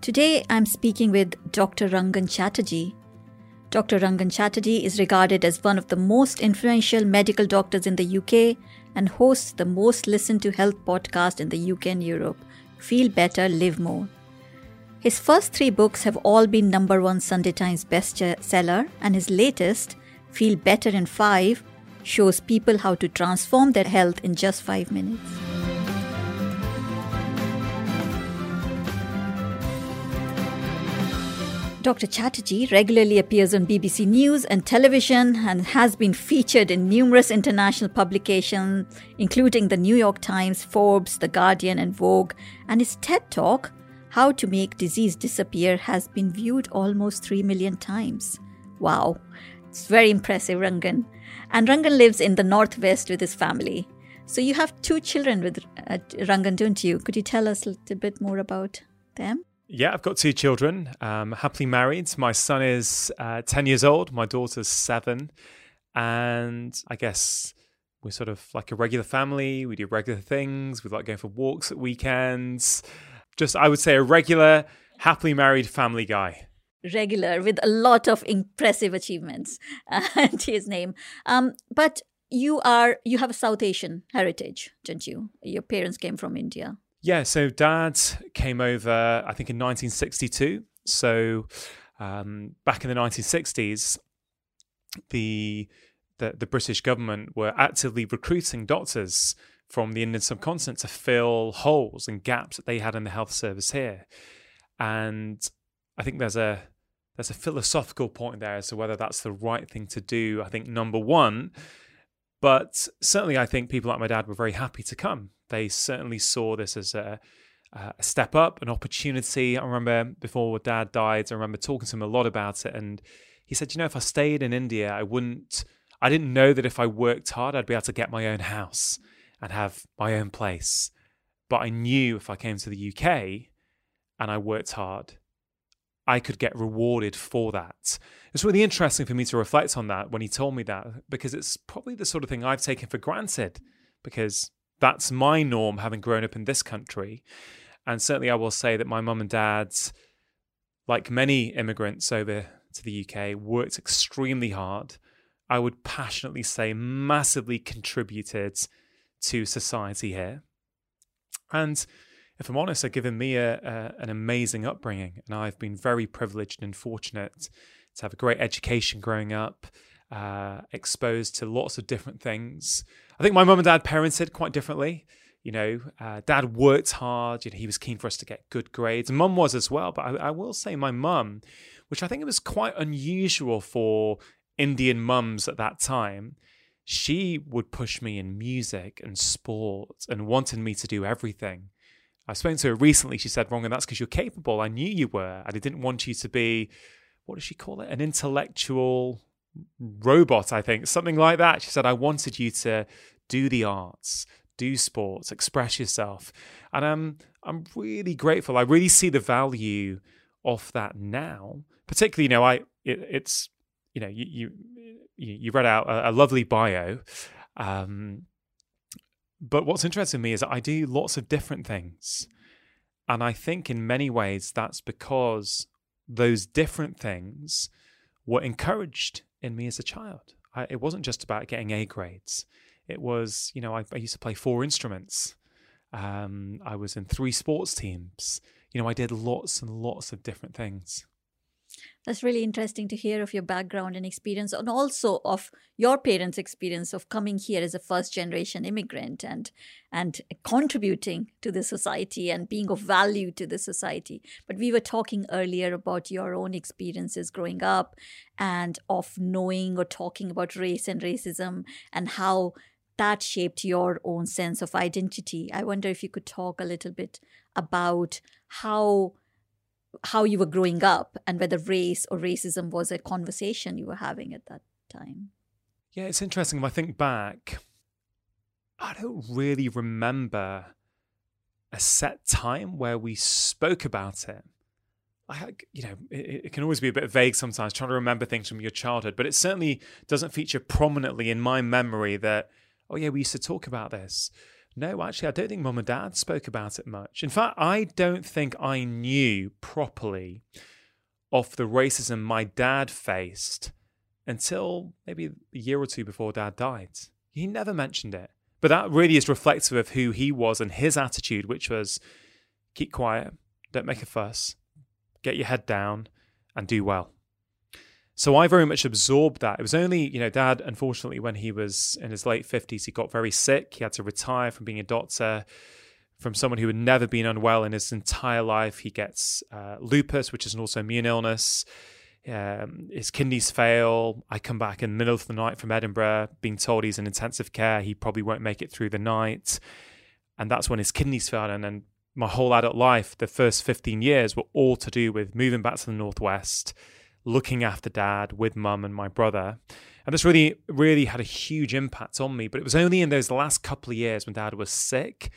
today I'm speaking with Dr. Rangan Chatterjee. Dr. Rangan Chatterjee is regarded as one of the most influential medical doctors in the UK and hosts the most listened to health podcast in the UK and Europe, Feel Better, Live More. His first three books have all been number one Sunday Times bestseller, and his latest, Feel Better in Five, shows people how to transform their health in just five minutes. Dr. Chatterjee regularly appears on BBC News and television and has been featured in numerous international publications, including the New York Times, Forbes, The Guardian, and Vogue. And his TED Talk, How to Make Disease Disappear, has been viewed almost 3 million times. Wow, it's very impressive, Rangan. And Rangan lives in the Northwest with his family. So you have two children with uh, Rangan, don't you? Could you tell us a little bit more about them? Yeah, I've got two children, um, happily married. My son is uh, 10 years old, my daughter's seven. And I guess we're sort of like a regular family. We do regular things. We like going for walks at weekends. Just, I would say, a regular, happily married family guy. Regular with a lot of impressive achievements to his name. Um, but you are you have a South Asian heritage, don't you? Your parents came from India. Yeah, so dad came over, I think, in 1962. So um, back in the 1960s, the, the the British government were actively recruiting doctors from the Indian subcontinent to fill holes and gaps that they had in the health service here. And I think there's a there's a philosophical point there as to whether that's the right thing to do. I think number one, but certainly I think people like my dad were very happy to come they certainly saw this as a, a step up, an opportunity. I remember before dad died, I remember talking to him a lot about it. And he said, you know, if I stayed in India, I wouldn't, I didn't know that if I worked hard, I'd be able to get my own house and have my own place. But I knew if I came to the UK and I worked hard, I could get rewarded for that. It's really interesting for me to reflect on that when he told me that, because it's probably the sort of thing I've taken for granted because that's my norm having grown up in this country. And certainly I will say that my mum and dad, like many immigrants over to the UK, worked extremely hard. I would passionately say massively contributed to society here. And if I'm honest, they've given me a, a, an amazing upbringing. And I've been very privileged and fortunate to have a great education growing up, uh, exposed to lots of different things. I think my mum and dad parented quite differently. You know, uh, dad worked hard. You know, he was keen for us to get good grades. Mum was as well. But I, I will say, my mum, which I think it was quite unusual for Indian mums at that time, she would push me in music and sport and wanted me to do everything. I spoke to her recently. She said, "Rangan, and that's because you're capable. I knew you were, and I didn't want you to be, what does she call it? An intellectual robot, I think, something like that. She said, I wanted you to do the arts, do sports, express yourself. And I'm, I'm really grateful. I really see the value of that now. Particularly, you know, I it, it's you know you you you read out a, a lovely bio, um, but what's interesting to me is that I do lots of different things. And I think in many ways that's because those different things were encouraged in me as a child. I, it wasn't just about getting A grades. It was, you know, I, I used to play four instruments. Um, I was in three sports teams. You know, I did lots and lots of different things. That's really interesting to hear of your background and experience, and also of your parents' experience of coming here as a first generation immigrant and and contributing to the society and being of value to the society. But we were talking earlier about your own experiences growing up and of knowing or talking about race and racism and how that shaped your own sense of identity. I wonder if you could talk a little bit about how how you were growing up and whether race or racism was a conversation you were having at that time. Yeah, it's interesting. When I think back, I don't really remember a set time where we spoke about it. I, you know, it, it, can always be a bit vague sometimes, trying to remember things from your childhood, but it certainly doesn't feature prominently in my memory that, oh, yeah, we used to talk about this. No, actually, I don't think mum and dad spoke about it much. In fact, I don't think I knew properly of the racism my dad faced until maybe a year or two before dad died. He never mentioned it. But that really is reflective of who he was and his attitude, which was keep quiet, don't make a fuss, get your head down, and do well. So I very much absorbed that. It was only, you know, dad, unfortunately, when he was in his late 50s, he got very sick. He had to retire from being a doctor. From someone who had never been unwell in his entire life, he gets uh, lupus, which is an autoimmune illness. Um, his kidneys fail. I come back in the middle of the night from Edinburgh, being told he's in intensive care. He probably won't make it through the night. And that's when his kidneys failed. And then my whole adult life, the first 15 years, were all to do with moving back to the Northwest looking after dad with mum and my brother. And this really, really had a huge impact on me. But it was only in those last couple of years when dad was sick.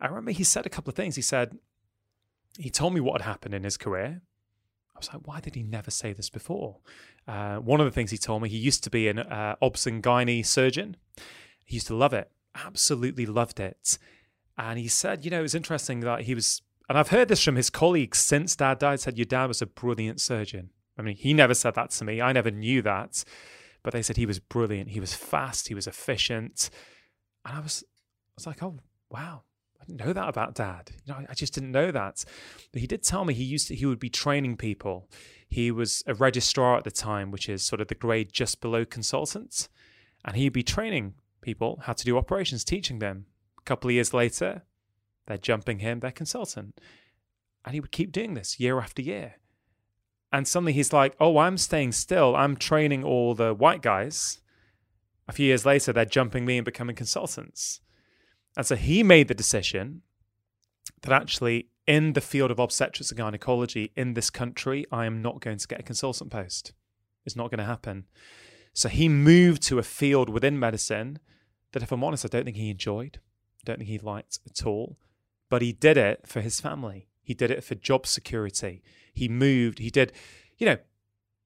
I remember he said a couple of things. He said, he told me what had happened in his career. I was like, why did he never say this before? Uh, one of the things he told me, he used to be an uh, obs and gynae surgeon. He used to love it, absolutely loved it. And he said, you know, it was interesting that he was, and I've heard this from his colleagues since dad died, said, your dad was a brilliant surgeon. I mean, he never said that to me. I never knew that. But they said he was brilliant. He was fast. He was efficient. And I was, I was like, oh, wow. I didn't know that about dad. You know, I just didn't know that. But he did tell me he used to, he would be training people. He was a registrar at the time, which is sort of the grade just below consultant. And he'd be training people how to do operations, teaching them. A couple of years later, they're jumping him, they're consultant. And he would keep doing this year after year. And suddenly he's like, oh, I'm staying still. I'm training all the white guys. A few years later, they're jumping me and becoming consultants. And so he made the decision that actually, in the field of obstetrics and gynecology in this country, I am not going to get a consultant post. It's not going to happen. So he moved to a field within medicine that, if I'm honest, I don't think he enjoyed. Don't think he liked at all. But he did it for his family. He did it for job security. He moved. He did, you know,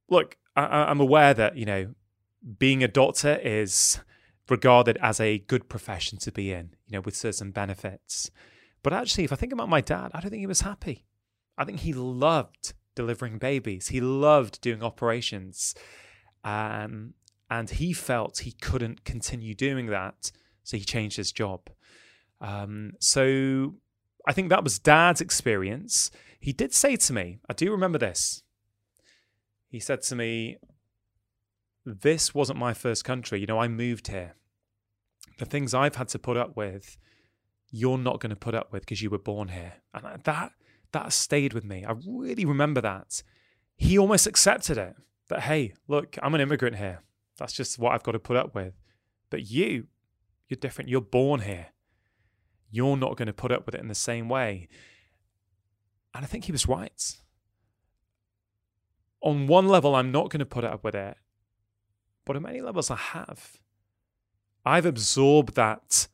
look, I, I'm aware that, you know, being a doctor is regarded as a good profession to be in, you know, with certain benefits. But actually, if I think about my dad, I don't think he was happy. I think he loved delivering babies. He loved doing operations. Um, and he felt he couldn't continue doing that. So he changed his job. Um, so I think that was dad's experience. He did say to me, I do remember this. He said to me, This wasn't my first country. You know, I moved here. The things I've had to put up with, you're not going to put up with because you were born here. And that that stayed with me. I really remember that. He almost accepted it. That hey, look, I'm an immigrant here. That's just what I've got to put up with. But you, you're different. You're born here you're not going to put up with it in the same way. And I think he was right. On one level, I'm not going to put up with it, but on many levels, I have. I've absorbed that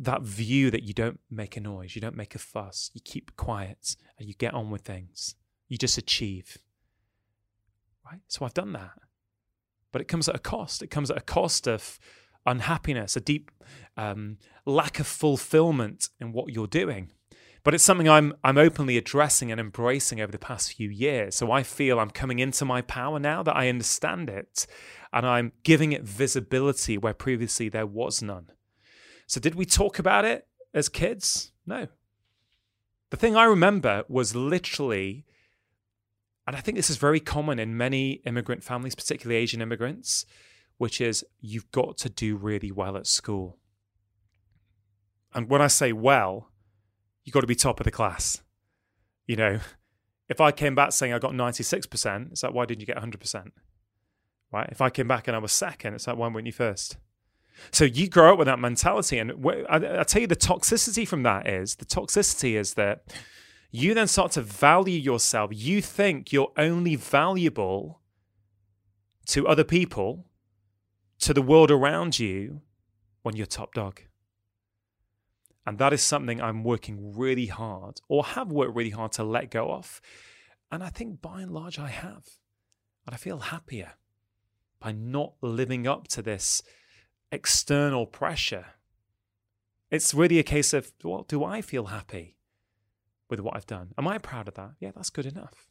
that view that you don't make a noise, you don't make a fuss, you keep quiet, and you get on with things. You just achieve. Right? So I've done that. But it comes at a cost. It comes at a cost of unhappiness, a deep um, lack of fulfillment in what you're doing. But it's something I'm I'm openly addressing and embracing over the past few years. So I feel I'm coming into my power now that I understand it, and I'm giving it visibility where previously there was none. So did we talk about it as kids? No. The thing I remember was literally, and I think this is very common in many immigrant families, particularly Asian immigrants, which is you've got to do really well at school. And when I say well, you've got to be top of the class. You know, if I came back saying I got 96%, it's like, why didn't you get 100%? Right? If I came back and I was second, it's like, why weren't you first? So you grow up with that mentality. And I, I tell you, the toxicity from that is the toxicity is that you then start to value yourself. You think you're only valuable to other people, to the world around you, when you're top dog. And that is something I'm working really hard or have worked really hard to let go of. And I think by and large I have. And I feel happier by not living up to this external pressure. It's really a case of, well, do I feel happy with what I've done? Am I proud of that? Yeah, that's good enough.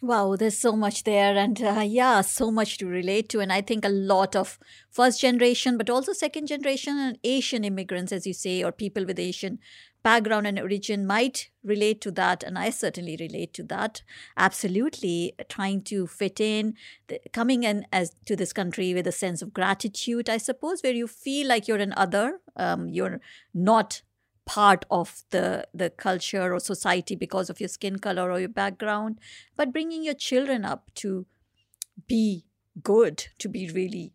Wow, there's so much there, and uh, yeah, so much to relate to. And I think a lot of first generation, but also second generation and Asian immigrants, as you say, or people with Asian background and origin might relate to that. And I certainly relate to that. Absolutely. Trying to fit in, the, coming in as to this country with a sense of gratitude, I suppose, where you feel like you're an other, um, you're not part of the the culture or society because of your skin color or your background. But bringing your children up to be good to be really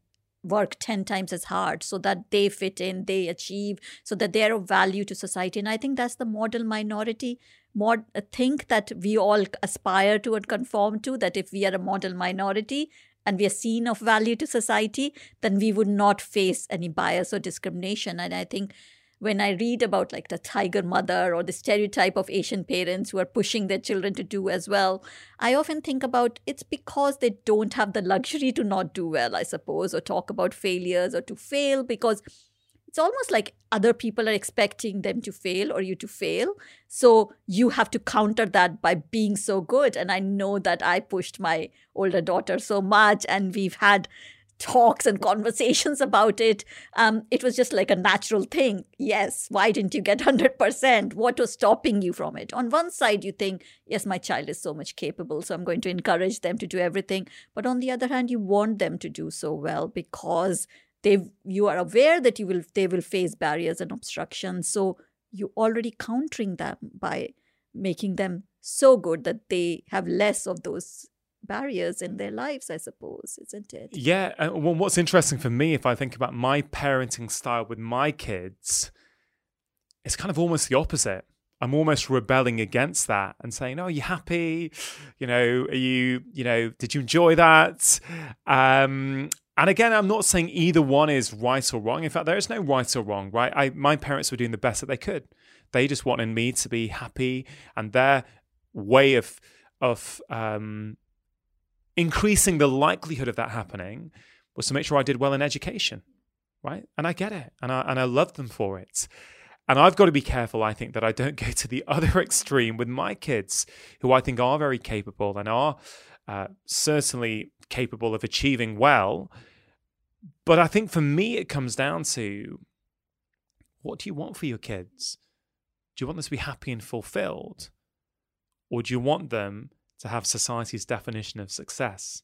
work 10 times as hard so that they fit in they achieve so that they're of value to society. And i think that's the model minority more think that we all aspire to and conform to that if we are a model minority and we are seen of value to society then we would not face any bias or discrimination. And i think when I read about like the tiger mother or the stereotype of Asian parents who are pushing their children to do as well, I often think about it's because they don't have the luxury to not do well, I suppose, or talk about failures or to fail because it's almost like other people are expecting them to fail or you to fail. So you have to counter that by being so good. And I know that I pushed my older daughter so much, and we've had talks and conversations about it. Um, it was just like a natural thing. Yes, why didn't you get 100%? What was stopping you from it? On one side, you think, yes, my child is so much capable, so I'm going to encourage them to do everything. But on the other hand, you want them to do so well because they you are aware that you will they will face barriers and obstructions. So you're already countering them by making them so good that they have less of those barriers in their lives, I suppose, isn't it? Yeah. Uh, well, what's interesting for me, if I think about my parenting style with my kids, it's kind of almost the opposite. I'm almost rebelling against that and saying, "Oh, are you happy? You know, are you, you know, did you enjoy that?" Um, and again, I'm not saying either one is right or wrong. In fact, there is no right or wrong. Right? I, my parents were doing the best that they could. They just wanted me to be happy, and their way of of um, increasing the likelihood of that happening was to make sure I did well in education, right? And I get it, and I and I love them for it. And I've got to be careful, I think, that I don't go to the other extreme with my kids, who I think are very capable and are uh, certainly capable of achieving well. But I think for me, it comes down to what do you want for your kids? Do you want them to be happy and fulfilled? Or do you want them to have society's definition of success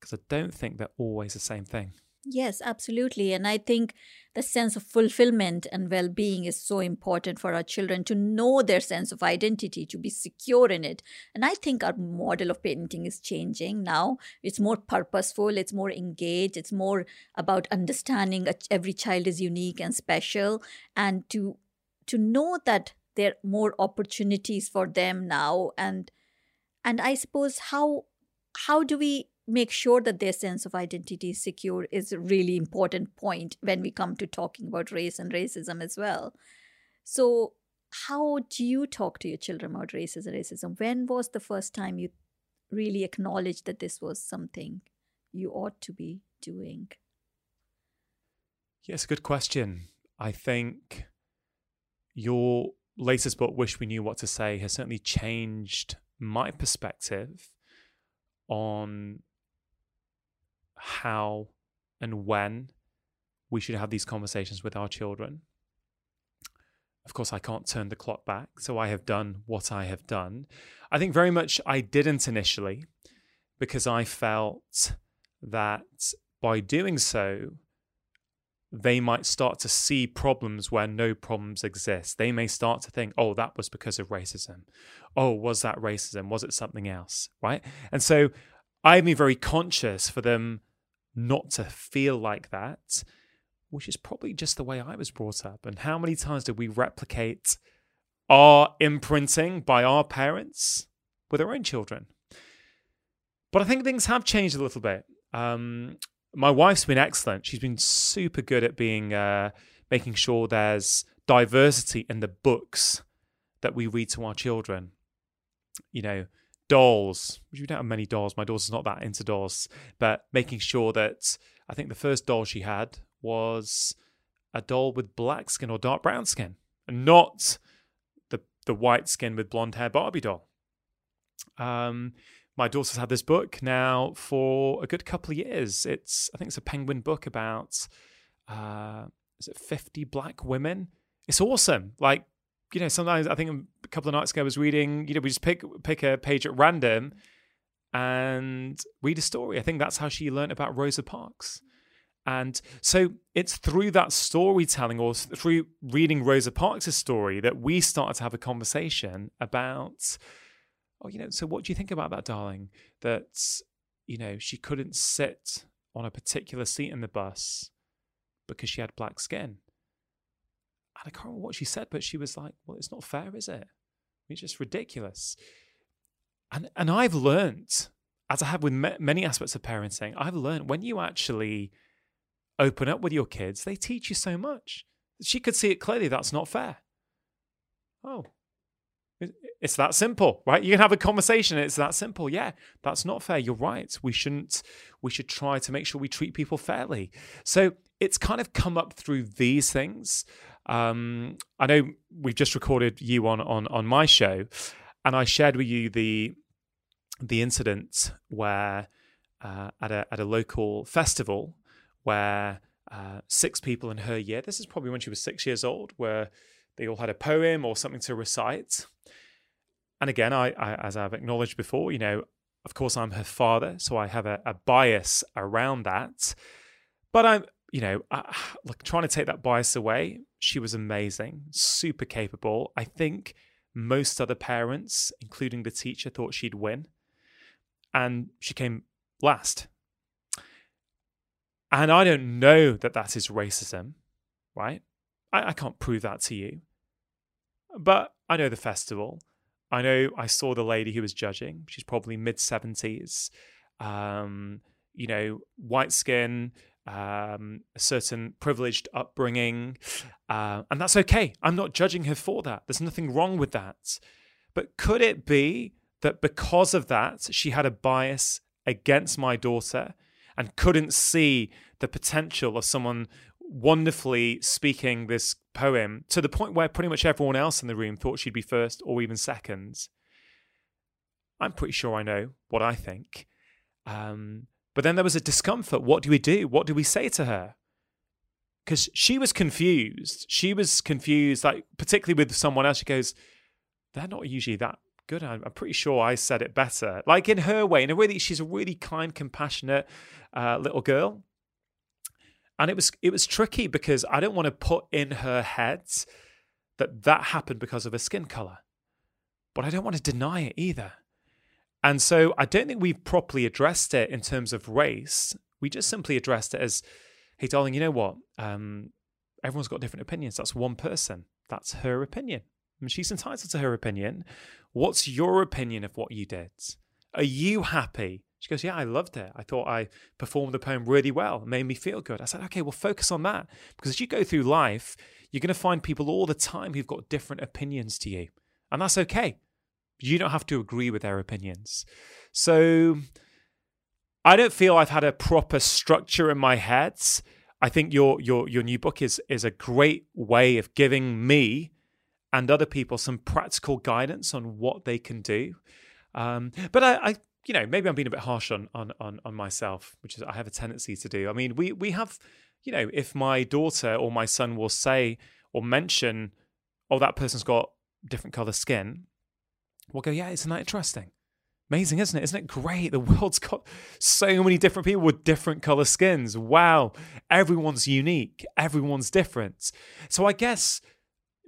because I don't think they're always the same thing. Yes, absolutely. And I think the sense of fulfillment and well being is so important for our children to know their sense of identity, to be secure in it. And I think our model of parenting is changing now. It's more purposeful, it's more engaged, it's more about understanding every child is unique and special, and to to know that there are more opportunities for them now and and i suppose how how do we make sure that their sense of identity is secure is a really important point when we come to talking about race and racism as well. So how do you talk to your children about racism and racism? When was the first time you really acknowledged that this was something you ought to be doing? Yes, good question. I think your latest book, Wish We Knew What to Say, has certainly changed my perspective on how and when we should have these conversations with our children. Of course, I can't turn the clock back, so I have done what I have done. I think very much I didn't initially because I felt that by doing so, they might start to see problems where no problems exist. They may start to think, oh, that was because of racism. Oh, was that racism? Was it something else? Right. And so I've been very conscious for them not to feel like that, which is probably just the way I was brought up. And how many times did we replicate our imprinting by our parents with our own children? But I think things have changed a little bit. Um, my wife's been excellent. She's been super good at being uh, making sure there's diversity in the books that we read to our children. You know, dolls. We don't have many dolls. My daughter's not that into dolls, but making sure that I think the first doll she had was a doll with black skin or dark brown skin, and not the the white skin with blonde hair Barbie doll. Um, my daughter's had this book now for a good couple of years. It's I think it's a Penguin book about uh, is it fifty black women? It's awesome. Like you know, sometimes I think a couple of nights ago I was reading. You know, we just pick pick a page at random and read a story. I think that's how she learned about Rosa Parks. And so it's through that storytelling or through reading Rosa Parks' story that we started to have a conversation about oh, you know, so what do you think about that, darling? That, you know, she couldn't sit on a particular seat in the bus because she had black skin. And I can't remember what she said, but she was like, well, it's not fair, is it? It's just ridiculous. And, and I've learned, as I have with many aspects of parenting, I've learned when you actually open up with your kids, they teach you so much. She could see it clearly that's not fair. Oh, it's that simple, right? You can have a conversation. It's that simple. Yeah, that's not fair. You're right. We shouldn't. We should try to make sure we treat people fairly. So it's kind of come up through these things. Um, I know we've just recorded you on on on my show, and I shared with you the the incident where uh, at a at a local festival where uh, six people in her year. This is probably when she was six years old, where they all had a poem or something to recite and again, I, I, as I've acknowledged before, you know, of course, I'm her father, so I have a, a bias around that. But I'm, you know, I, like trying to take that bias away. She was amazing, super capable. I think most other parents, including the teacher, thought she'd win, and she came last. And I don't know that that is racism, right? I, I can't prove that to you. But I know the festival. I know I saw the lady who was judging. She's probably mid 70s. Um, you know, white skin, um, a certain privileged upbringing. Uh, and that's okay. I'm not judging her for that. There's nothing wrong with that. But could it be that because of that, she had a bias against my daughter and couldn't see the potential of someone wonderfully speaking this poem to the point where pretty much everyone else in the room thought she'd be first or even second. I'm pretty sure I know what I think. Um, but then there was a discomfort. What do we do? What do we say to her? Because she was confused. She was confused, like particularly with someone else. She goes, "They're not usually that good. I'm, pretty sure I said it better." Like in her way, in a way that she's a really kind, compassionate uh, little girl and it was it was tricky because I don't want to put in her head that that happened because of her skin color, but I don't want to deny it either. And so I don't think we've properly addressed it in terms of race. We just simply addressed it as, "Hey, darling, you know what? Um, everyone's got different opinions. That's one person. That's her opinion. And she's entitled to her opinion. What's your opinion of what you did? Are you happy she goes, Yeah, I loved it. I thought I performed the poem really well. Made me feel good. I said, Okay, well, focus on that. Because as you go through life, you're going to find people all the time who've got different opinions to you. And that's okay. You don't have to agree with their opinions. So I don't feel I've had a proper structure in my head. I think your your your new book is is a great way of giving me and other people some practical guidance on what they can do. Um, but I, I, you know, maybe I'm being a bit harsh on, on on on myself, which is I have a tendency to do. I mean, we we have, you know, if my daughter or my son will say or mention, oh, that person's got different color skin, we'll go, yeah, isn't that interesting? Amazing, isn't it? Isn't it great? The world's got so many different people with different color skins. Wow. Everyone's unique, everyone's different. So I guess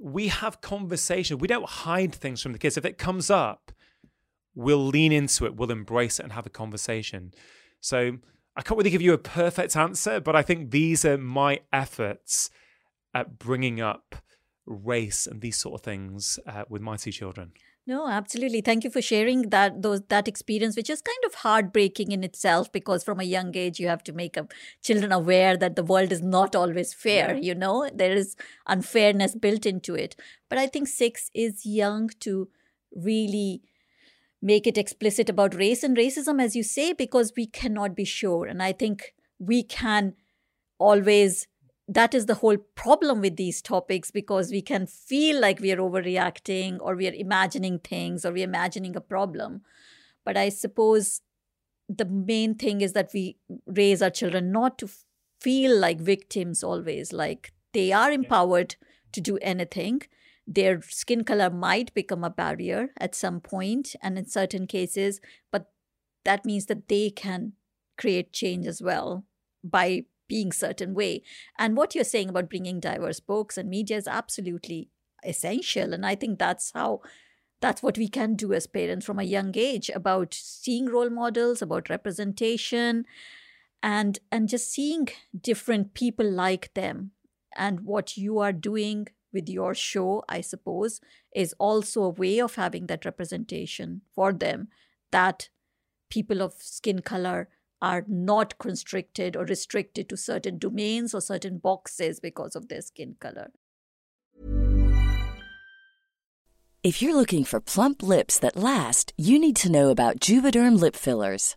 we have conversation. We don't hide things from the kids. If it comes up, we'll lean into it, we'll embrace it and have a conversation. So I can't really give you a perfect answer, but I think these are my efforts at bringing up race and these sort of things uh, with my two children. No, absolutely. Thank you for sharing that those that experience, which is kind of heartbreaking in itself, because from a young age you have to make a, children aware that the world is not always fair. Yeah. You know, there is unfairness built into it. But I think six is young to really make it explicit about race and racism, as you say, because we cannot be sure. And I think we can always that is the whole problem with these topics because we can feel like we are overreacting or we are imagining things or we're imagining a problem. But I suppose the main thing is that we raise our children not to feel like victims always, like they are empowered to do anything. Their skin color might become a barrier at some point and in certain cases, but that means that they can create change as well by being certain way. And what you're saying about bringing diverse books and media is absolutely essential and i think that's how that's what we can do as parents from a young age about seeing role models about representation and and just seeing different people like them and what you are doing with your show i suppose is also a way of having that representation for them that people of skin color are not constricted or restricted to certain domains or certain boxes because of their skin color. If you're looking for plump lips that last, you need to know about Juvederm lip fillers.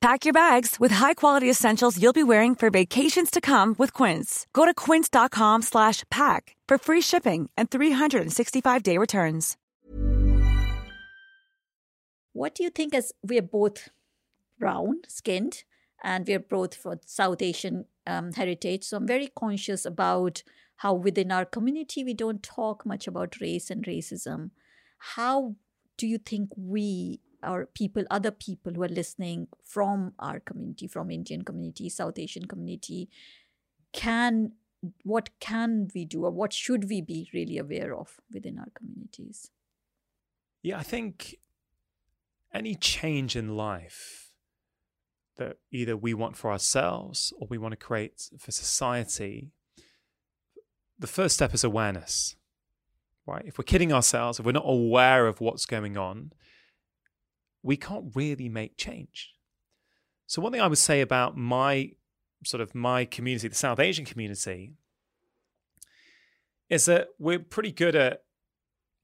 Pack your bags with high-quality essentials you'll be wearing for vacations to come with Quince. Go to quince.com slash pack for free shipping and 365-day returns. What do you think as we're both brown-skinned and we're both for South Asian um, heritage, so I'm very conscious about how within our community we don't talk much about race and racism how do you think we or people other people who are listening from our community from indian community south asian community can what can we do or what should we be really aware of within our communities Yeah, I think any change in life that either we want for ourselves or we want to create for society, the first step is awareness. Right? If we're kidding ourselves, if we're not aware of what's going on, we can't really make change. So one thing I would say about my sort of my community, the South Asian community, is that we're pretty good at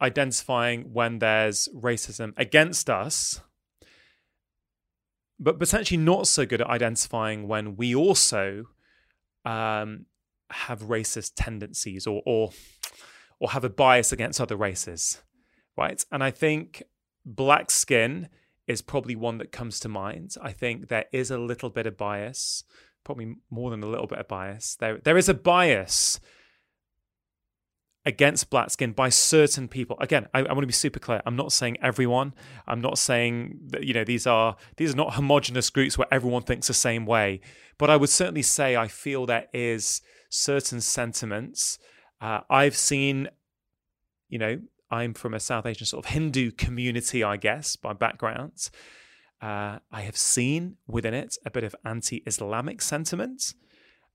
identifying when there's racism against us, but potentially not so good at identifying when we also um, have racist tendencies or, or or have a bias against other races, right? And I think black skin is probably one that comes to mind. I think there is a little bit of bias, probably more than a little bit of bias. There there is a bias against black skin by certain people. Again, I, I, want to be super clear. I'm not saying everyone. I'm not saying that you know these are these are not homogenous groups where everyone thinks the same way. But I would certainly say I feel there is certain sentiments. Uh, I've seen, you know, I'm from a South Asian sort of Hindu community, I guess, by background. Uh, I have seen within it a bit of anti-Islamic sentiment,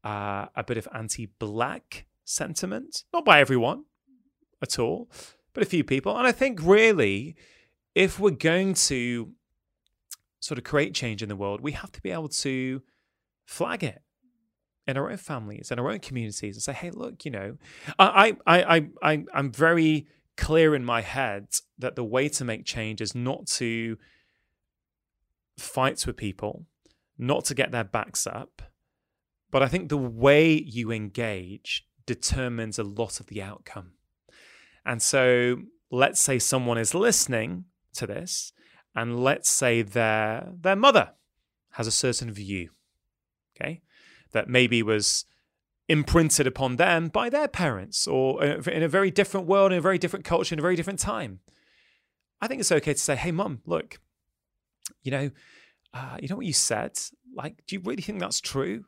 uh, a bit of anti-black sentiment, not by everyone at all, but a few people. And I think really, if we're going to sort of create change in the world, we have to be able to flag it in our own families, in our own communities, and say, "Hey, look, you know, I, I, I, I, I'm very clear in my head that the way to make change is not to fight with people, not to get their backs up, but I think the way you engage determines a lot of the outcome. And so let's say someone is listening to this, and let's say their their mother has a certain view, okay, that maybe was imprinted upon them by their parents or in a very different world, in a very different culture, in a very different time. I think it's okay to say, hey, mum, look, you know, uh, you know what you said? Like, do you really think that's true?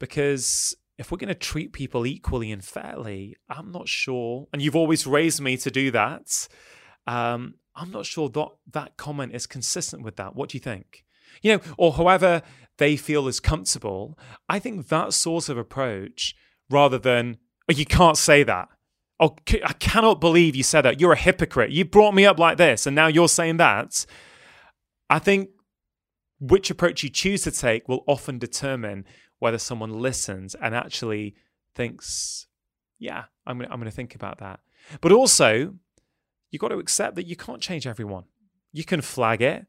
Because if we're going to treat people equally and fairly, I'm not sure. And you've always raised me to do that. Um, I'm not sure that that comment is consistent with that. What do you think? You know, or however they feel is comfortable. I think that sort of approach, rather than, oh, you can't say that. Oh, I cannot believe you said that. You're a hypocrite. You brought me up like this, and now you're saying that. I think which approach you choose to take will often determine whether someone listens and actually thinks, yeah, I'm going I'm to think about that. But also, you've got to accept that you can't change everyone. You can flag it,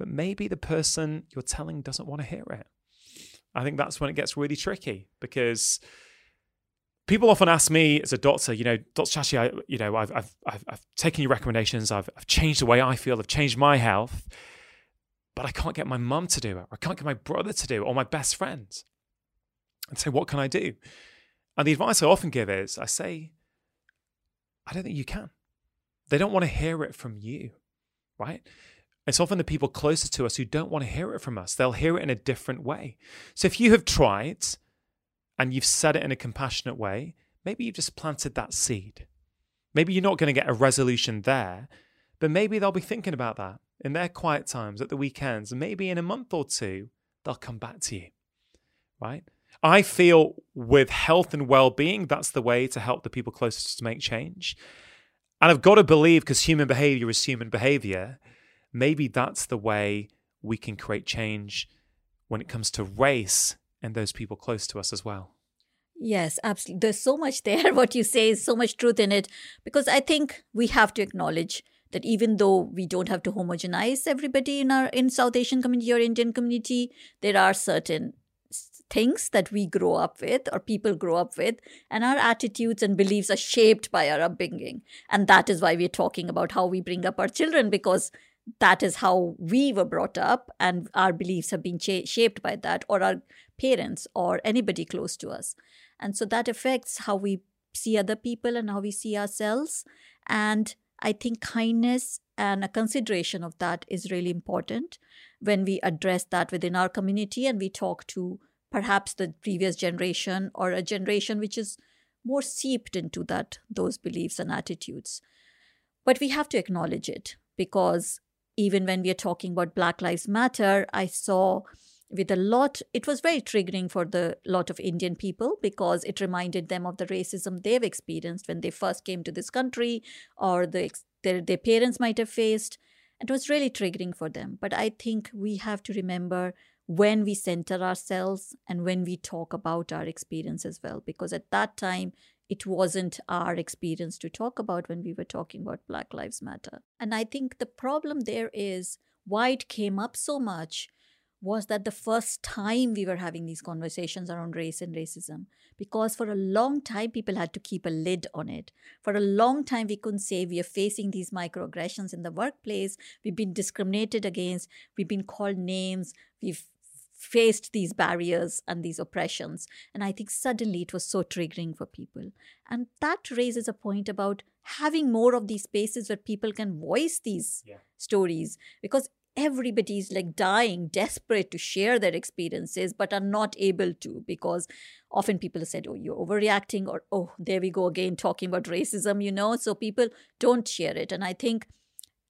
but maybe the person you're telling doesn't want to hear it. I think that's when it gets really tricky because people often ask me as a doctor, you know, Dr. Chatterjee, I, you know, I've, I've, I've, I've taken your recommendations, I've, I've changed the way I feel, I've changed my health, but I can't get my mum to do it, or I can't get my brother to do it, or my best friend and say, What can I do? And the advice I often give is I say, I don't think you can. They don't want to hear it from you, right? It's often the people closest to us who don't want to hear it from us. They'll hear it in a different way. So if you have tried and you've said it in a compassionate way, maybe you've just planted that seed. Maybe you're not going to get a resolution there, but maybe they'll be thinking about that in their quiet times at the weekends. And maybe in a month or two, they'll come back to you, right? I feel with health and well being, that's the way to help the people closest to make change. And I've got to believe, because human behavior is human behavior, maybe that's the way we can create change when it comes to race and those people close to us as well. Yes, absolutely. There's so much there. What you say is so much truth in it. Because I think we have to acknowledge that even though we don't have to homogenize everybody in our in South Asian community or Indian community, there are certain things that we grow up with or people grow up with, and our attitudes and beliefs are shaped by our upbringing. And that is why we're talking about how we bring up our children because that is how we were brought up, and our beliefs have been cha- shaped by that, or our parents, or anybody close to us. And so that affects how we see other people and how we see ourselves. And I think kindness and a consideration of that is really important when we address that within our community and we talk to perhaps the previous generation or a generation which is more seeped into that those beliefs and attitudes but we have to acknowledge it because even when we are talking about Black Lives Matter, I saw with a lot it was very triggering for the lot of indian people because it reminded them of the racism they've experienced when they first came to this country or the their, their parents might have faced. It was really triggering for them. But i think we have to remember when we center ourselves and when we talk about our experience as well because at that time it wasn't our experience to talk about when we were talking about black lives matter. And i think the problem there is why it came up so much was that the first time we were having these conversations around race and racism because for a long time people had to keep a lid on it. For a long time we couldn't say we are facing these microaggressions in the workplace. We've been discriminated against. We've been called names. We've faced these barriers and these oppressions and i think suddenly it was so triggering for people and that raises a point about having more of these spaces where people can voice these yeah. stories because everybody's like dying, desperate to share their experiences, but are not able to because often people have said, oh, you're overreacting, or oh, there we go again talking about racism, you know. So people don't share it. And I think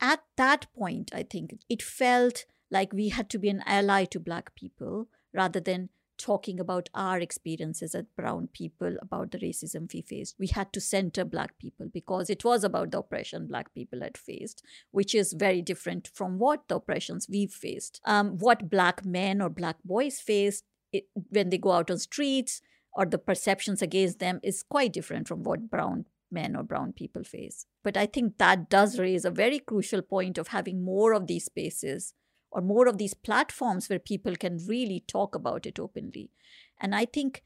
at that point, I think it felt like we had to be an ally to Black people rather than talking about our experiences as brown people about the racism we faced. We had to center black people because it was about the oppression black people had faced, which is very different from what the oppressions we've faced. Um, what black men or black boys faced it, when they go out on streets or the perceptions against them is quite different from what brown men or brown people face. But I think that does raise a very crucial point of having more of these spaces or more of these platforms where people can really talk about it openly. And I think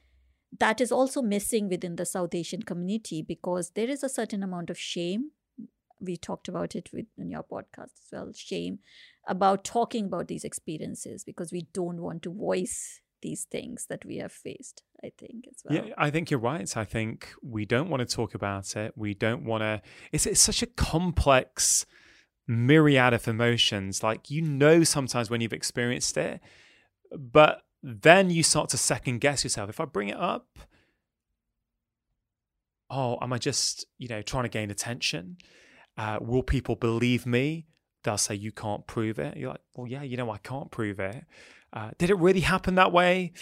that is also missing within the South Asian community because there is a certain amount of shame. We talked about it with, in your podcast as well shame about talking about these experiences because we don't want to voice these things that we have faced i think as well yeah i think you're right i think we don't want to talk about it we don't want to it's, it's such a complex myriad of emotions. Like you know sometimes when you've experienced it, but then you start to second guess yourself. If I bring it up, oh, am I just, you know, trying to gain attention? Uh, will people believe me? They'll say you can't prove it. You're like, well, yeah, you know, I can't prove it. Uh, did it really happen that way?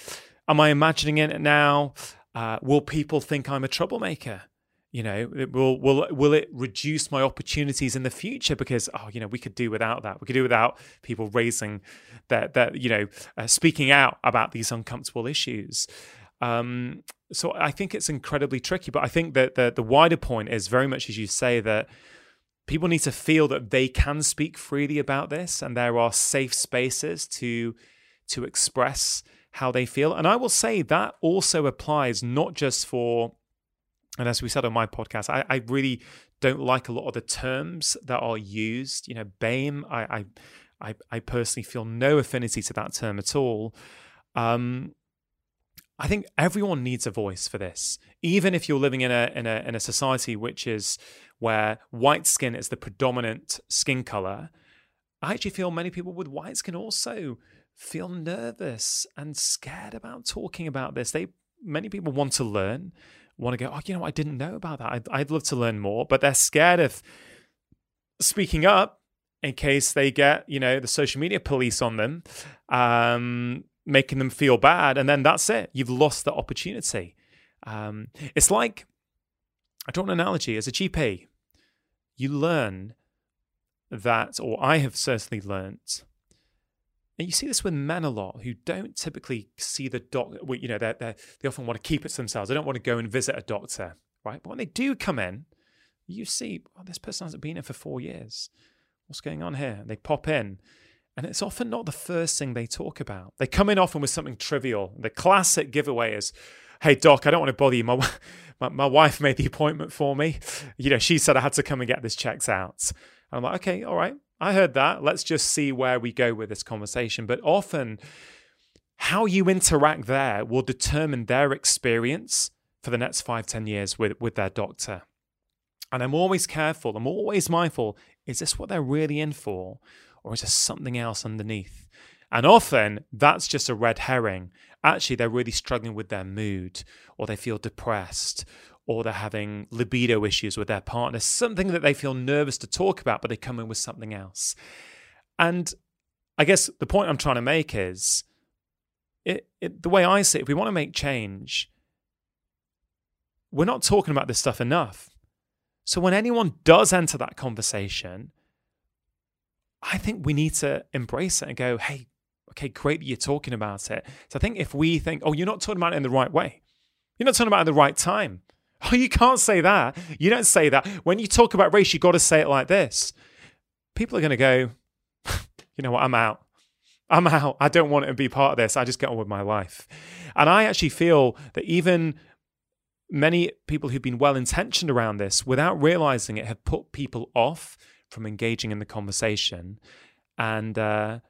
Am I imagining it now? Uh, will people think I'm a troublemaker? You know will will will it reduce my opportunities in the future? Because oh you know we could do without that. We could do without people raising that that you know uh, speaking out about these uncomfortable issues. Um, so i think it's incredibly tricky but i think that the the wider point is very much as you say that people need to feel that they can speak freely about this and there are safe spaces to to express how they feel. And i will say that also applies not just for and as we said on my podcast, I, I, really don't like a lot of the terms that are used. You know, BAME, I, I, I personally feel no affinity to that term at all. Um, I think everyone needs a voice for this, even if you're living in a in a in a society which is where white skin is the predominant skin color. I actually feel many people with white skin also feel nervous and scared about talking about this. They many people want to learn want to go, oh, you know, I didn't know about that. I'd, I'd love to learn more, but they're scared of speaking up in case they get, you know, the social media police on them, um, making them feel bad. And then that's it. You've lost the opportunity. Um, it's like, I draw an analogy as a GP, you learn that, or I have certainly learned and you see this with men a lot who don't typically see the doctor. You know, they they often want to keep it to themselves. They don't want to go and visit a doctor, right? But when they do come in, you see, oh, this person hasn't been here for four years. What's going on here? And they pop in, and it's often not the first thing they talk about. They come in often with something trivial. The classic giveaway is, "Hey doc, I don't want to bother you. My my, my wife made the appointment for me. You know, she said I had to come and get this checked out." And I'm like, "Okay, all right." I heard that. Let's just see where we go with this conversation. But often, how you interact there will determine their experience for the next five, ten years with, with their doctor. And I'm always careful, I'm always mindful is this what they're really in for? Or is there something else underneath? And often that's just a red herring. Actually, they're really struggling with their mood, or they feel depressed, or they're having libido issues with their partner, something that they feel nervous to talk about, but they come in with something else. And I guess the point I'm trying to make is it, it, the way I see it, if we want to make change, we're not talking about this stuff enough. So when anyone does enter that conversation, I think we need to embrace it and go, hey, okay, great that you're talking about it. So I think if we think, oh, you're not talking about it in the right way, you're not talking about it at the right time. Oh, you can't say that. You don't say that. When you talk about race, you've got to say it like this. People are going to go, you know what, I'm out. I'm out. I don't want to be part of this. I just get on with my life. And I actually feel that even many people who've been well intentioned around this, without realizing it, have put people off from engaging in the conversation. And uh,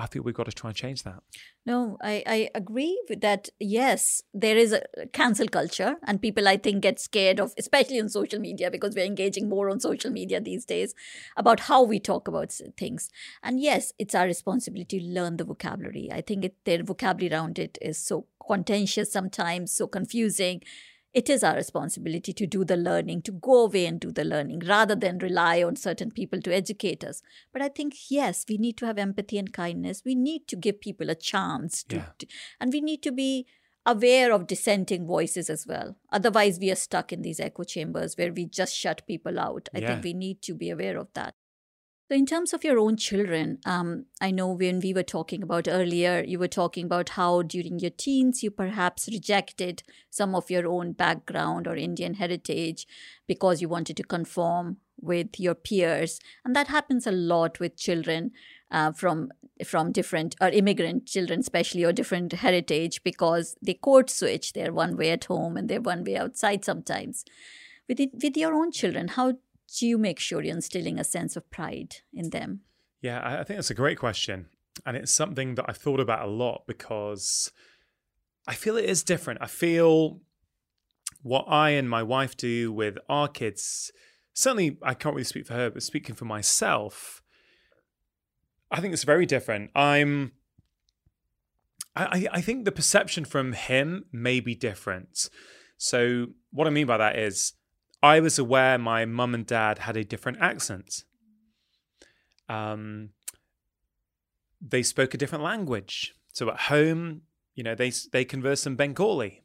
I feel we've got to try and change that. No, I, I agree with that. Yes, there is a cancel culture, and people I think get scared of, especially on social media, because we're engaging more on social media these days about how we talk about things. And yes, it's our responsibility to learn the vocabulary. I think it, their vocabulary around it is so contentious sometimes, so confusing it is our responsibility to do the learning, to go away and do the learning rather than rely on certain people to educate us. But I think, yes, we need to have empathy and kindness. We need to give people a chance to, Yeah. to- and we need to be aware of dissenting voices as well. Otherwise, we are stuck in these echo chambers where we just shut people out. I Yeah. think we need to be aware of that. So, in terms of your own children, um, I know when we were talking about earlier, you were talking about how during your teens you perhaps rejected some of your own background or Indian heritage because you wanted to conform with your peers, and that happens a lot with children uh, from from different or immigrant children, especially or different heritage, because they code switch. They're one way at home and they're one way outside sometimes. With it, with your own children, how do you make sure you're instilling a sense of pride in them? Yeah, I think that's a great question. And it's something that I've thought about a lot because I feel it is different. I feel what I and my wife do with our kids, certainly I can't really speak for her, but speaking for myself, I think it's very different. I'm I I think the perception from him may be different. So what I mean by that is I was aware my mum and dad had a different accent. Um, they spoke a different language. So at home, you know, they they converse in Bengali,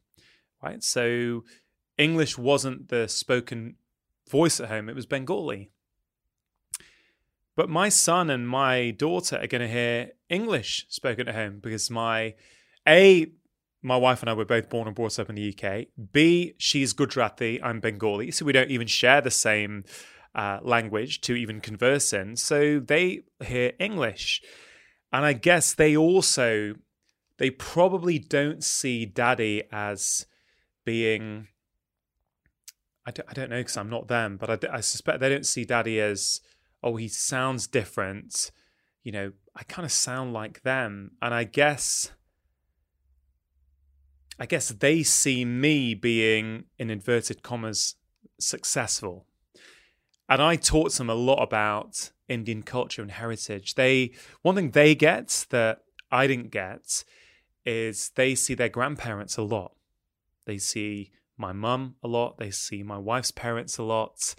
right? So English wasn't the spoken voice at home; it was Bengali. But my son and my daughter are going to hear English spoken at home because my a my wife and I were both born and brought up in the UK. B she's Gujarati, I'm Bengali, so we don't even share the same uh, language to even converse in. So they hear English, and I guess they also they probably don't see daddy as being I don't, I don't know because I'm not them, but I suspect they don't see daddy as, oh, he sounds different. You know, I kind of sound like them. And I guess, I guess they see me being, in inverted commas, successful. And I taught them a lot about Indian culture and heritage. They, one thing they get that I didn't get is they see their grandparents a lot. They see my mum a lot. They see my wife's parents a lot.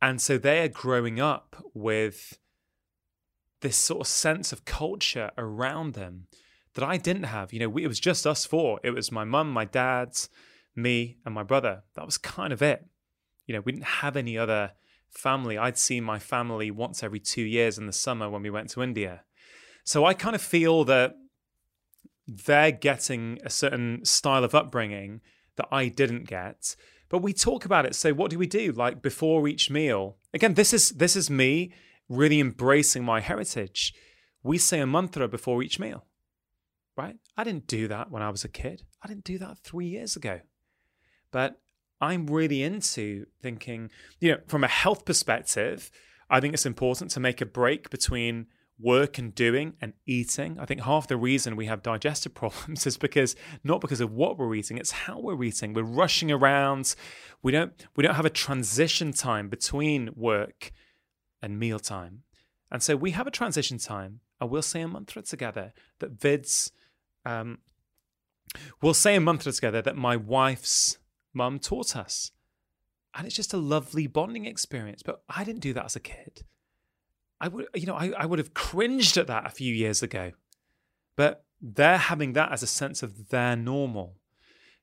And so they are growing up with this sort of sense of culture around them that I didn't have. You know, we, it was just us four. It was my mum, my dad, me, and my brother. That was kind of it. You know, we didn't have any other family. I'd see my family once every two years in the summer when we went to India. So I kind of feel that they're getting a certain style of upbringing that I didn't get. But we talk about it. So what do we do? Like before each meal. Again, this is this is me really embracing my heritage. We say a mantra before each meal. Right? I didn't do that when I was a kid. I didn't do that 3 years ago. But I'm really into thinking, you know, from a health perspective, I think it's important to make a break between work and doing and eating. I think half the reason we have digestive problems is because not because of what we're eating, it's how we're eating. We're rushing around. We don't we don't have a transition time between work and mealtime. And so we have a transition time and we'll say a month mantra together that Vid's um, we'll say a mantra together that my wife's mum taught us. And it's just a lovely bonding experience. But I didn't do that as a kid. I would, you know, I, I would have cringed at that a few years ago. But they're having that as a sense of their normal.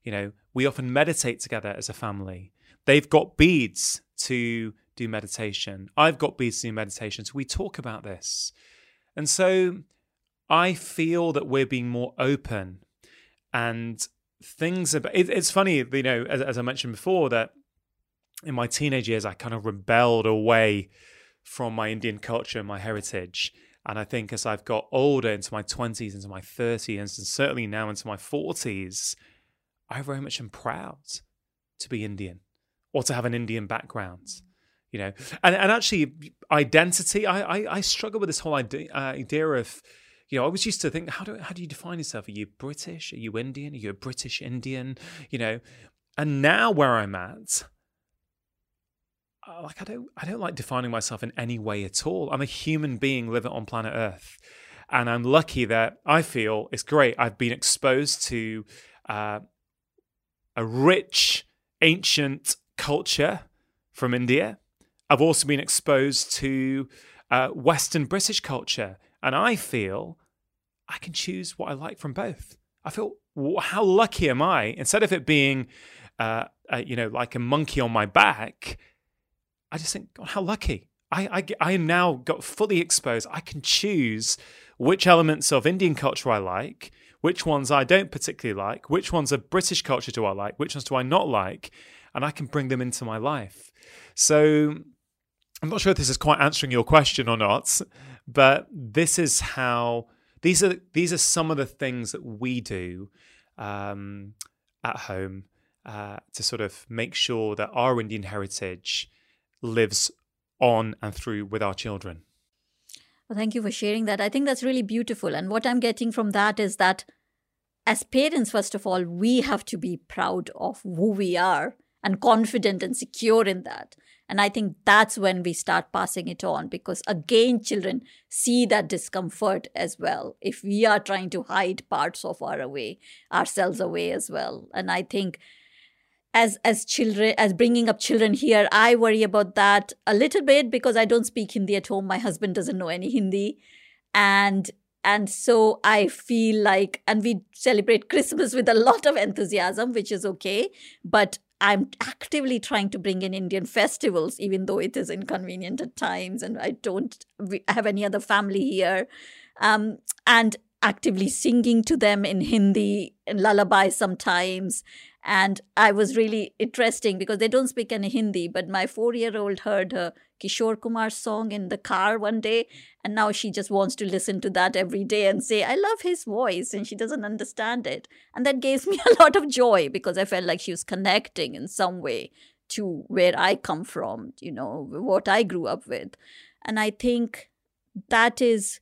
You know, we often meditate together as a family. They've got beads to do meditation. I've got beads to do meditation. So we talk about this. And so I feel that we're being more open and things about it, it's funny, you know, as, as I mentioned before, that in my teenage years, I kind of rebelled away from my Indian culture and my heritage. And I think as I've got older into my 20s, into my 30s, and certainly now into my 40s, I very much am proud to be Indian or to have an Indian background. You know, and, and actually, identity, I, I, I struggle with this whole idea, uh, idea of, you know, I was used to think, how do how do you define yourself? Are you British? Are you Indian? Are you a British Indian? You know, and now where I'm at, uh, like I don't I don't like defining myself in any way at all. I'm a human being living on planet Earth, and I'm lucky that I feel it's great. I've been exposed to uh, a rich, ancient culture from India. I've also been exposed to uh, Western British culture, and I feel I can choose what I like from both. I feel how lucky am I? Instead of it being, uh, uh, you know, like a monkey on my back, I just think, God, how lucky. I, I, I am now got fully exposed. I can choose which elements of Indian culture I like, which ones I don't particularly like, which ones of British culture do I like, which ones do I not like, and I can bring them into my life. So I'm not sure if this is quite answering your question or not, but this is how these are these are some of the things that we do um, at home uh, to sort of make sure that our Indian heritage lives on and through with our children. Well, thank you for sharing that. I think that's really beautiful. And what I'm getting from that is that as parents, first of all, we have to be proud of who we are and confident and secure in that. And I think that's when we start passing it on because, again, children see that discomfort as well. If we are trying to hide parts of our away, ourselves away as well. And I think as as children as bringing up children here i worry about that a little bit because i don't speak hindi at home my husband doesn't know any hindi and and so i feel like and we celebrate christmas with a lot of enthusiasm which is okay but i'm actively trying to bring in indian festivals even though it is inconvenient at times and i don't have any other family here. Um, and actively singing to them in hindi and lullabies sometimes and I was really interesting because they don't speak any Hindi, but my four year old heard a Kishore Kumar song in the car one day, and now she just wants to listen to that every day and say, I love his voice, and she doesn't understand it. And that gives me a lot of joy because I felt like she was connecting in some way to where I come from, you know, what I grew up with. And I think that is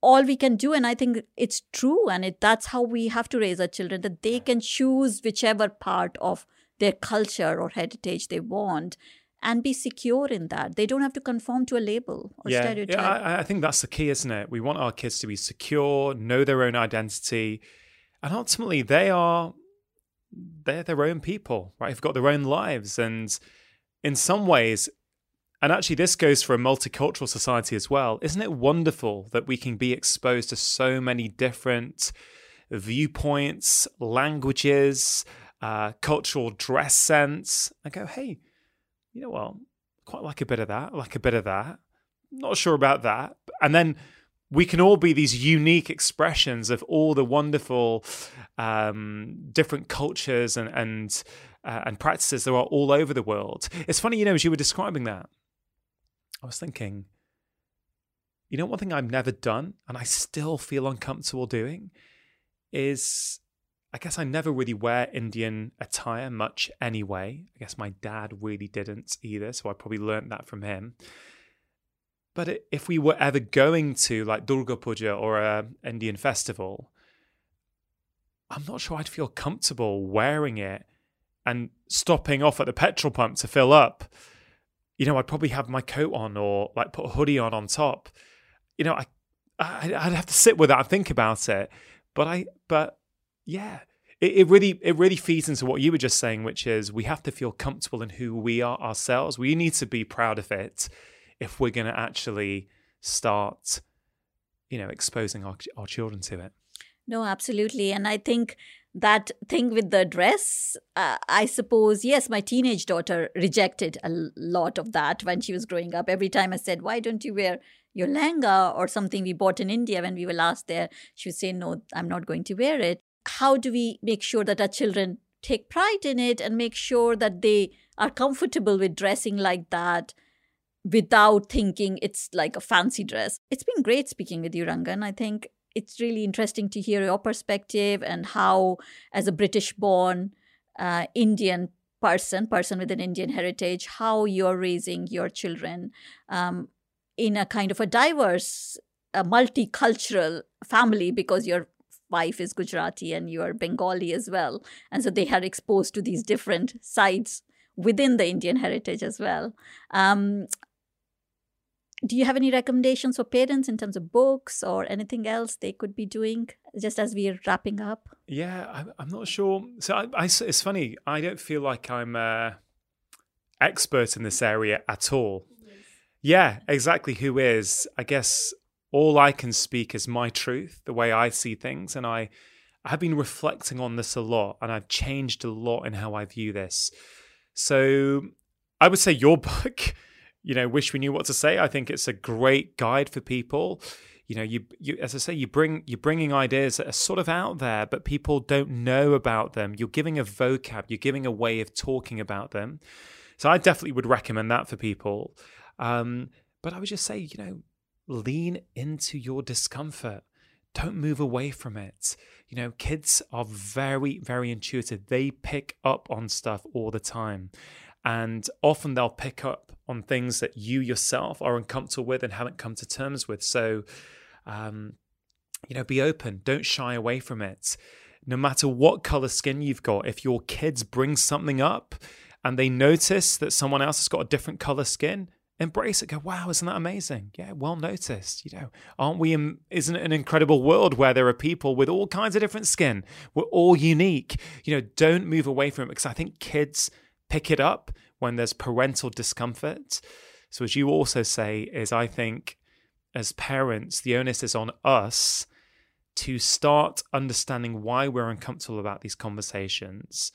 all we can do and i think it's true and it, that's how we have to raise our children that they can choose whichever part of their culture or heritage they want and be secure in that. They don't have to conform to a label or yeah, stereotype. Yeah I, I think that's the key isn't it? We want our kids to be secure know their own identity and ultimately they are they're their own people right? They've got their own lives and in some ways and actually, this goes for a multicultural society as well. Isn't it wonderful that we can be exposed to so many different viewpoints, languages, uh, cultural dress sense, and go, hey, you know what? Quite like a bit of that, like a bit of that. Not sure about that. And then we can all be these unique expressions of all the wonderful um, different cultures and and, uh, and practices that are all over the world. It's funny, you know, as you were describing that, I was thinking, you know, one thing I've never done and I still feel uncomfortable doing is I guess I never really wear Indian attire much anyway. I guess my dad really didn't either, so I probably learned that from him. But if we were ever going to like Durga Puja or a Indian festival, I'm not sure I'd feel comfortable wearing it and stopping off at the petrol pump to fill up you know, I'd probably have my coat on or like put a hoodie on on top. You know, I, I would have to sit with that and think about it. But I, but yeah, it, it really it really feeds into what you were just saying, which is we have to feel comfortable in who we are ourselves. We need to be proud of it if we're going to actually start, you know, exposing our our children to it. No, absolutely, and I think that thing with the dress, uh, I suppose, yes, my teenage daughter rejected a lot of that when she was growing up. Every time I said, Why don't you wear your langa or something we bought in India when we were last there? She would say, No, I'm not going to wear it. How do we make sure that our children take pride in it and make sure that they are comfortable with dressing like that? Without thinking it's like a fancy dress. It's been great speaking with you, Rangan. I think it's really interesting to hear your perspective and how, as a British born uh, Indian person, person with an Indian heritage, how you're raising your children um, in a kind of a diverse, a multicultural family because your wife is Gujarati and you are Bengali as well. And so they are exposed to these different sides within the Indian heritage as well. Um, do you have any recommendations for parents in terms of books or anything else they could be doing just as we're wrapping up? Yeah, I'm, I'm not sure. So I, I, it's funny. I don't feel like I'm a expert in this area at all. Yeah, exactly. Who is? I guess all I can speak is my truth, the way I see things, and I. I've been reflecting on this a lot, and I've changed a lot in how I view this. So I would say your book you know, wish we knew what to say. I think it's a great guide for people. You know, you, you as I say, you bring you're bringing ideas that are sort of out there, but people don't know about them. You're giving a vocab, you're giving a way of talking about them. So I definitely would recommend that for people. Um, but I would just say, you know, lean into your discomfort. Don't move away from it. You know, kids are very, very intuitive. They pick up on stuff all the time. And often they'll pick up on things that you yourself are uncomfortable with and haven't come to terms with. So, um, you know, be open. Don't shy away from it. No matter what color skin you've got, if your kids bring something up and they notice that someone else has got a different color skin, embrace it. Go, wow, isn't that amazing? Yeah, well noticed. You know, aren't we? In, isn't it an incredible world where there are people with all kinds of different skin? We're all unique. You know, don't move away from it because I think kids pick it up when there's parental discomfort. So, as you also say, is I think as parents, the onus is on us to start understanding why we're uncomfortable about these conversations,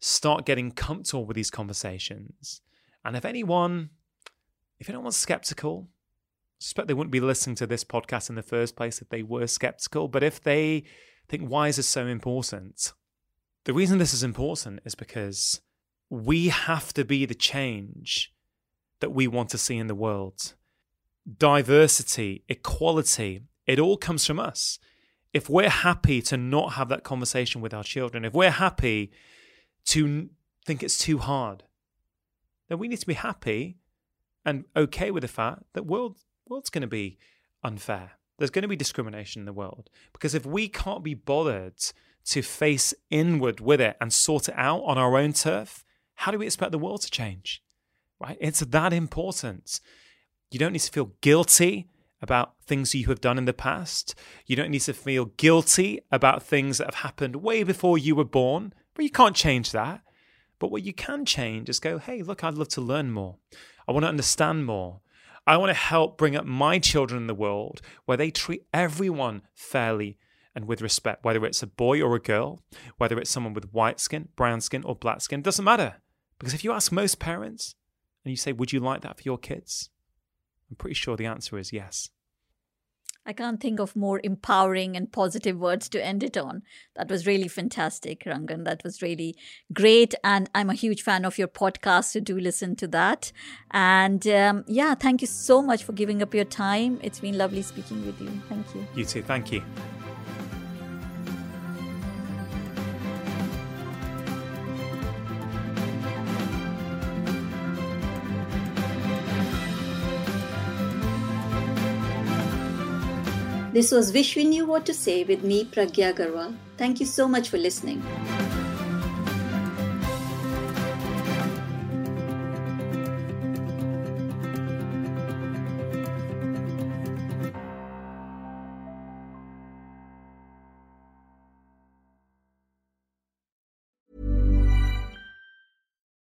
start getting comfortable with these conversations. And if anyone, if anyone's skeptical, I suspect they wouldn't be listening to this podcast in the first place if they were skeptical. But if they think, why is this so important? The reason this is important is because we have to be the change that we want to see in the world. Diversity, equality, it all comes from us. If we're happy to not have that conversation with our children, if we're happy to think it's too hard, then we need to be happy and okay with the fact that world world's going to be unfair. There's going to be discrimination in the world because if we can't be bothered to face inward with it and sort it out on our own turf, how do we expect the world to change? Right? It's that important. You don't need to feel guilty about things you have done in the past. You don't need to feel guilty about things that have happened way before you were born, but you can't change that. But what you can change is go, hey, look, I'd love to learn more. I want to understand more. I want to help bring up my children in the world where they treat everyone fairly and with respect, whether it's a boy or a girl, whether it's someone with white skin, brown skin, or black skin, doesn't matter. Because if you ask most parents and you say, Would you like that for your kids? I'm pretty sure the answer is yes. I can't think of more empowering and positive words to end it on. That was really fantastic, Rangan. That was really great. And I'm a huge fan of your podcast, so do listen to that. And um, yeah, thank you so much for giving up your time. It's been lovely speaking with you. Thank you. You too. Thank you. This was Wish We Knew What to Say with me, Pragya Agarwal. Thank you so much for listening.